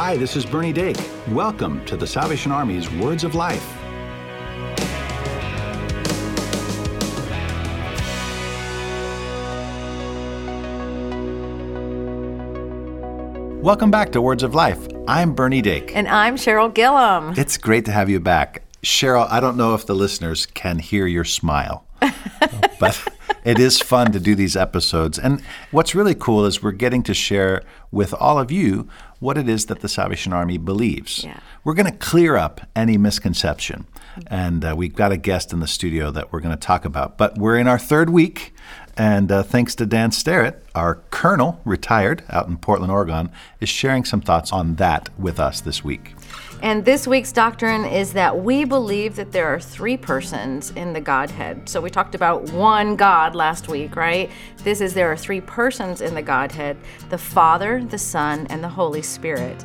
Hi, this is Bernie Dake. Welcome to the Salvation Army's Words of Life. Welcome back to Words of Life. I'm Bernie Dake. And I'm Cheryl Gillum. It's great to have you back. Cheryl, I don't know if the listeners can hear your smile, but it is fun to do these episodes. And what's really cool is we're getting to share with all of you what it is that the Salvation Army believes. Yeah. We're going to clear up any misconception. And uh, we've got a guest in the studio that we're going to talk about. But we're in our third week. And uh, thanks to Dan Starrett, our colonel, retired out in Portland, Oregon, is sharing some thoughts on that with us this week. And this week's doctrine is that we believe that there are three persons in the Godhead. So we talked about one God last week, right? This is there are three persons in the Godhead the Father, the Son, and the Holy Spirit.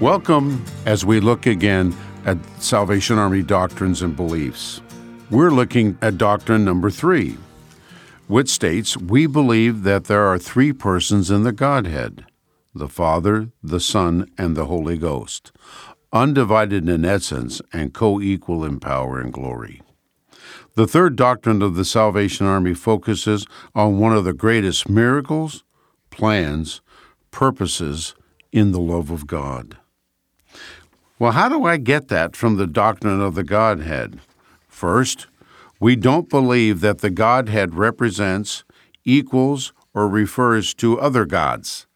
Welcome as we look again at Salvation Army doctrines and beliefs. We're looking at doctrine number three, which states we believe that there are three persons in the Godhead the Father, the Son, and the Holy Ghost, undivided in essence and co equal in power and glory. The third doctrine of the Salvation Army focuses on one of the greatest miracles, plans, purposes in the love of God. Well, how do I get that from the doctrine of the Godhead? First, we don't believe that the Godhead represents, equals, or refers to other gods.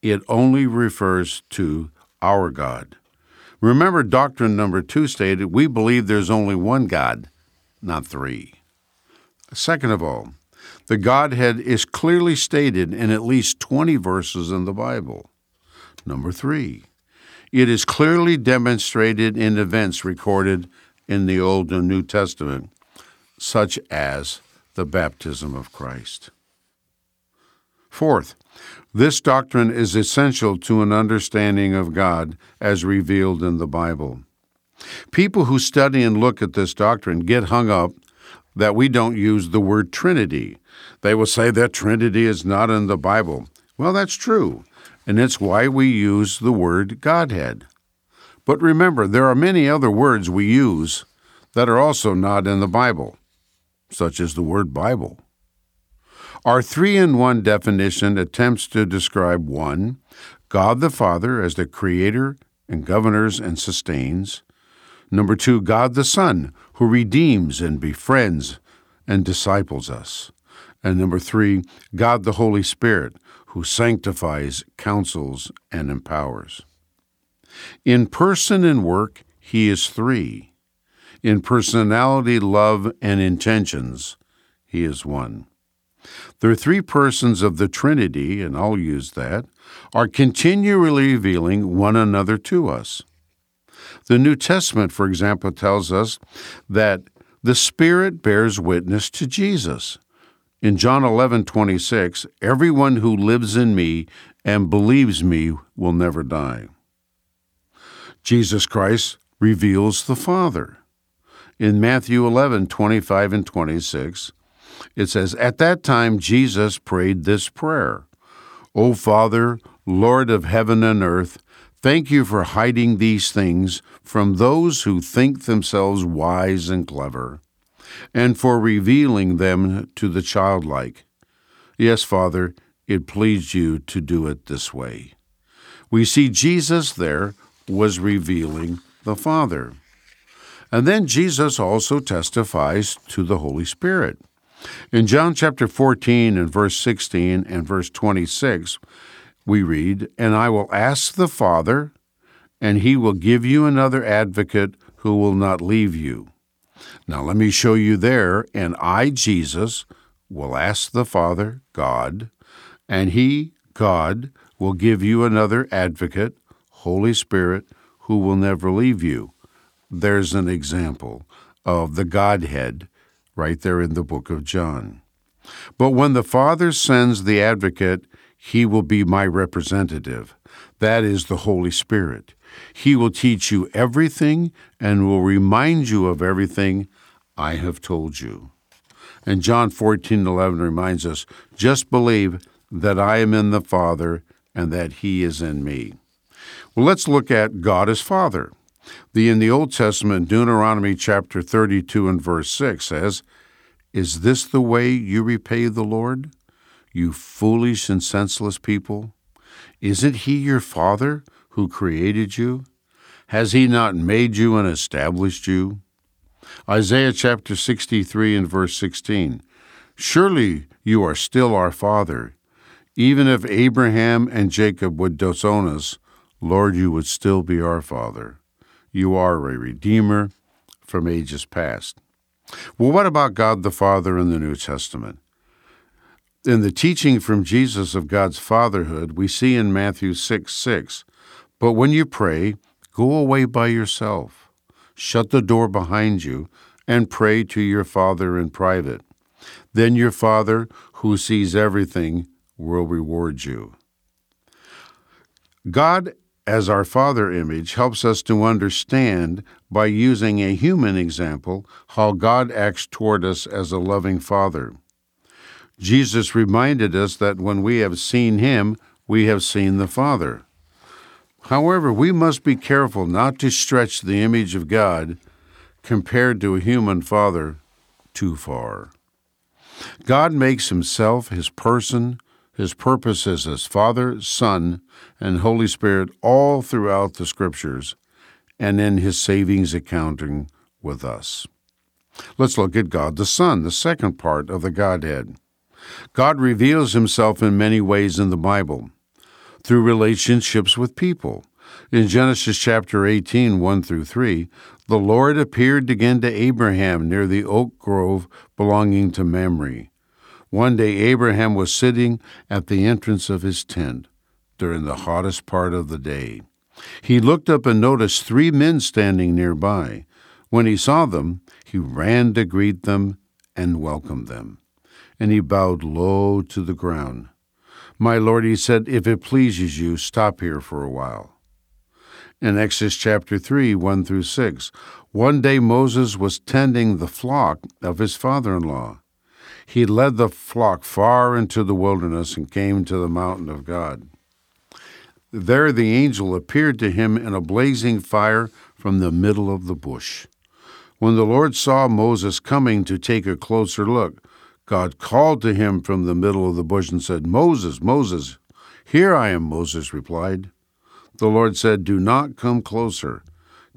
It only refers to our God. Remember, doctrine number two stated we believe there's only one God, not three. Second of all, the Godhead is clearly stated in at least 20 verses in the Bible. Number three, it is clearly demonstrated in events recorded in the Old and New Testament, such as the baptism of Christ. Fourth, this doctrine is essential to an understanding of God as revealed in the Bible. People who study and look at this doctrine get hung up that we don't use the word Trinity. They will say that Trinity is not in the Bible. Well, that's true and it's why we use the word Godhead. But remember, there are many other words we use that are also not in the Bible, such as the word Bible. Our three in one definition attempts to describe one, God the Father as the creator and governors and sustains. Number two, God the Son, who redeems and befriends and disciples us. And number three, God the Holy Spirit, who sanctifies, counsels, and empowers. In person and work, he is three. In personality, love, and intentions, he is one. The three persons of the Trinity, and I'll use that, are continually revealing one another to us. The New Testament, for example, tells us that the Spirit bears witness to Jesus. In John 11, 26, everyone who lives in me and believes me will never die. Jesus Christ reveals the Father. In Matthew 11, 25 and 26, it says, At that time Jesus prayed this prayer O Father, Lord of heaven and earth, thank you for hiding these things from those who think themselves wise and clever and for revealing them to the childlike. Yes, Father, it pleased you to do it this way. We see Jesus there was revealing the Father. And then Jesus also testifies to the Holy Spirit. In John chapter 14 and verse 16 and verse 26, we read, And I will ask the Father, and he will give you another advocate who will not leave you now let me show you there, and I, Jesus, will ask the Father, God, and He, God, will give you another advocate, Holy Spirit, who will never leave you. There's an example of the Godhead right there in the book of John. But when the Father sends the advocate, He will be my representative. That is the Holy Spirit. He will teach you everything and will remind you of everything I have told you. And John 14:11 reminds us, just believe that I am in the Father and that he is in me. Well, let's look at God as Father. The in the Old Testament Deuteronomy chapter 32 and verse 6 says, "Is this the way you repay the Lord, you foolish and senseless people? Isn't he your father who created you? Has he not made you and established you?" Isaiah chapter 63 and verse 16, "Surely you are still our father. Even if Abraham and Jacob would disown us, Lord, you would still be our Father. You are a Redeemer from ages past. Well, what about God the Father in the New Testament? In the teaching from Jesus of God's fatherhood, we see in Matthew 6 6, But when you pray, go away by yourself, shut the door behind you, and pray to your Father in private. Then your Father, who sees everything, will reward you. God, as our Father image, helps us to understand by using a human example how God acts toward us as a loving Father. Jesus reminded us that when we have seen Him, we have seen the Father. However, we must be careful not to stretch the image of God compared to a human father too far. God makes himself, his person, his purposes as Father, Son, and Holy Spirit all throughout the Scriptures and in his savings accounting with us. Let's look at God the Son, the second part of the Godhead. God reveals himself in many ways in the Bible through relationships with people. In Genesis chapter 18, 1 through 3, the Lord appeared again to Abraham near the oak grove belonging to Mamre. One day Abraham was sitting at the entrance of his tent during the hottest part of the day. He looked up and noticed three men standing nearby. When he saw them, he ran to greet them and welcome them. And he bowed low to the ground. My Lord, he said, if it pleases you, stop here for a while. In Exodus chapter 3, 1 through 6, one day Moses was tending the flock of his father in law he led the flock far into the wilderness and came to the mountain of God. There the angel appeared to him in a blazing fire from the middle of the bush. When the Lord saw Moses coming to take a closer look, God called to him from the middle of the bush and said, Moses, Moses. Here I am, Moses replied. The Lord said, Do not come closer.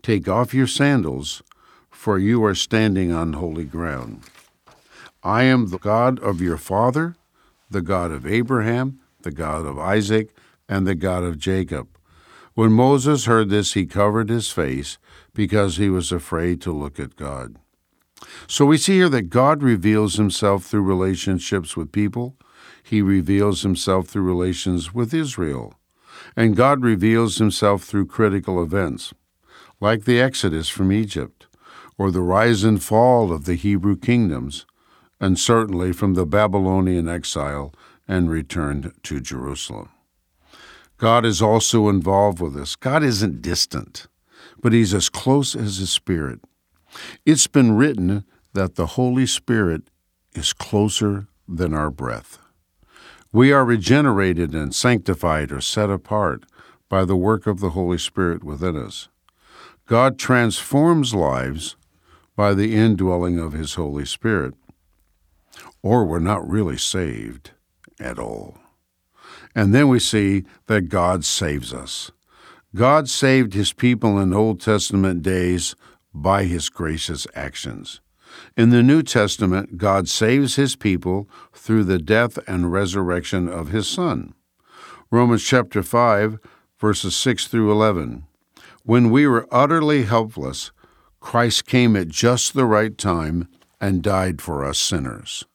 Take off your sandals, for you are standing on holy ground. I am the God of your father, the God of Abraham, the God of Isaac, and the God of Jacob. When Moses heard this, he covered his face because he was afraid to look at God. So we see here that God reveals himself through relationships with people. He reveals himself through relations with Israel. And God reveals himself through critical events, like the Exodus from Egypt, or the rise and fall of the Hebrew kingdoms, and certainly from the Babylonian exile and return to Jerusalem. God is also involved with us. God isn't distant, but He's as close as His Spirit. It's been written that the Holy Spirit is closer than our breath. We are regenerated and sanctified or set apart by the work of the Holy Spirit within us. God transforms lives by the indwelling of His Holy Spirit or we're not really saved at all. And then we see that God saves us. God saved his people in Old Testament days by his gracious actions. In the New Testament, God saves his people through the death and resurrection of his Son. Romans chapter 5, verses 6 through 11. When we were utterly helpless, Christ came at just the right time and died for us sinners.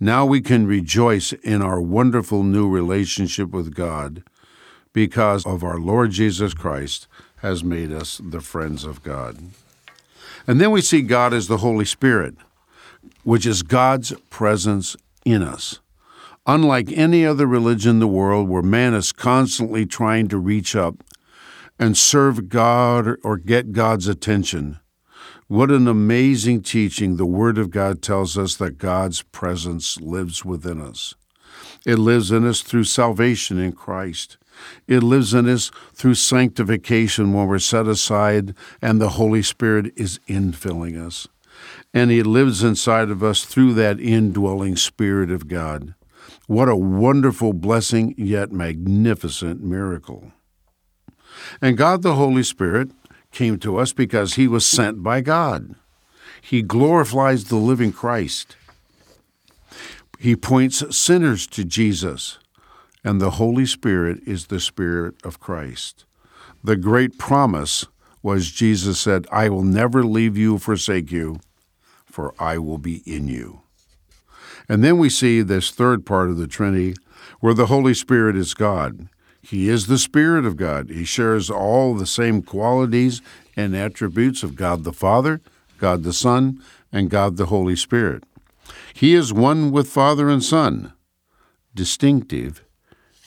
Now we can rejoice in our wonderful new relationship with God because of our Lord Jesus Christ has made us the friends of God. And then we see God as the Holy Spirit, which is God's presence in us. Unlike any other religion in the world where man is constantly trying to reach up and serve God or get God's attention, what an amazing teaching the Word of God tells us that God's presence lives within us. It lives in us through salvation in Christ. It lives in us through sanctification when we're set aside and the Holy Spirit is infilling us. And He lives inside of us through that indwelling Spirit of God. What a wonderful blessing, yet magnificent miracle. And God the Holy Spirit came to us because He was sent by God. He glorifies the living Christ. He points sinners to Jesus and the Holy Spirit is the Spirit of Christ. The great promise was Jesus said, I will never leave you or forsake you, for I will be in you. And then we see this third part of the Trinity where the Holy Spirit is God. He is the Spirit of God. He shares all the same qualities and attributes of God the Father, God the Son, and God the Holy Spirit. He is one with Father and Son, distinctive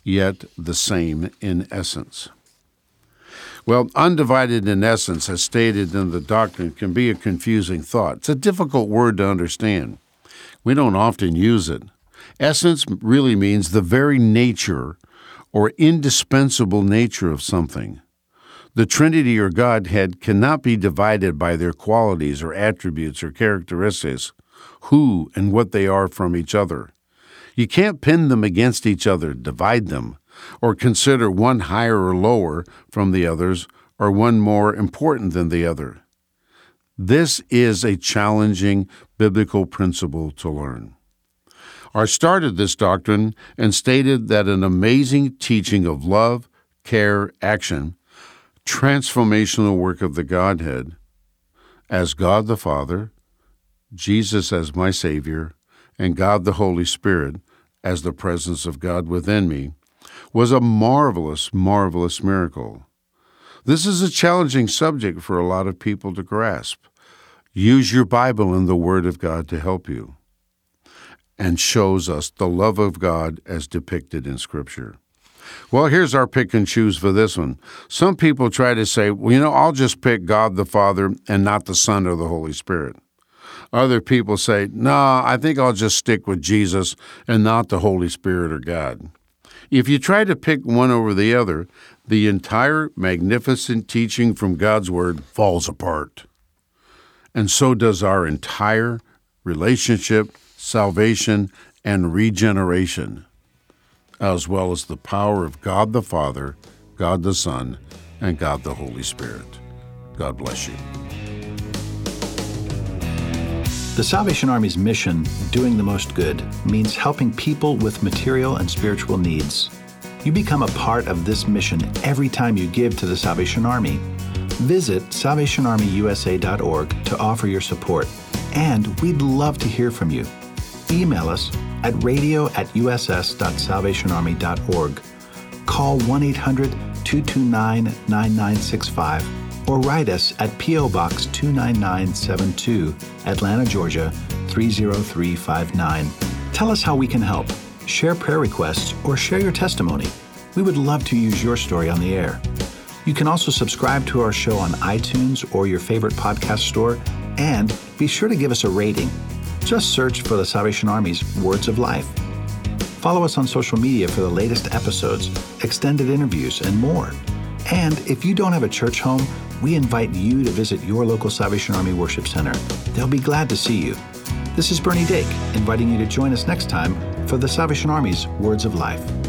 yet the same in essence. Well, undivided in essence, as stated in the doctrine, can be a confusing thought. It's a difficult word to understand. We don't often use it. Essence really means the very nature or indispensable nature of something. The Trinity or Godhead cannot be divided by their qualities or attributes or characteristics, who and what they are from each other. You can't pin them against each other, divide them, or consider one higher or lower from the others, or one more important than the other. This is a challenging biblical principle to learn. I started this doctrine and stated that an amazing teaching of love, care, action, transformational work of the Godhead, as God the Father, Jesus as my Savior, and God the Holy Spirit as the presence of God within me was a marvelous, marvelous miracle. This is a challenging subject for a lot of people to grasp. Use your Bible and the Word of God to help you and shows us the love of God as depicted in Scripture. Well, here's our pick and choose for this one. Some people try to say, well, you know, I'll just pick God the Father and not the Son or the Holy Spirit. Other people say, no, nah, I think I'll just stick with Jesus and not the Holy Spirit or God. If you try to pick one over the other, the entire magnificent teaching from God's Word falls apart. And so does our entire relationship, salvation, and regeneration, as well as the power of God the Father, God the Son, and God the Holy Spirit. God bless you. The Salvation Army's mission, Doing the Most Good, means helping people with material and spiritual needs. You become a part of this mission every time you give to the Salvation Army. Visit salvationarmyusa.org to offer your support, and we'd love to hear from you. Email us at radio at uss.salvationarmy.org. Call 1 800 229 9965 or write us at P.O. Box 29972, Atlanta, Georgia 30359. Tell us how we can help. Share prayer requests or share your testimony. We would love to use your story on the air. You can also subscribe to our show on iTunes or your favorite podcast store, and be sure to give us a rating. Just search for the Salvation Army's Words of Life. Follow us on social media for the latest episodes, extended interviews, and more. And if you don't have a church home, we invite you to visit your local Salvation Army Worship Center. They'll be glad to see you. This is Bernie Dake, inviting you to join us next time for the Salvation Army's Words of Life.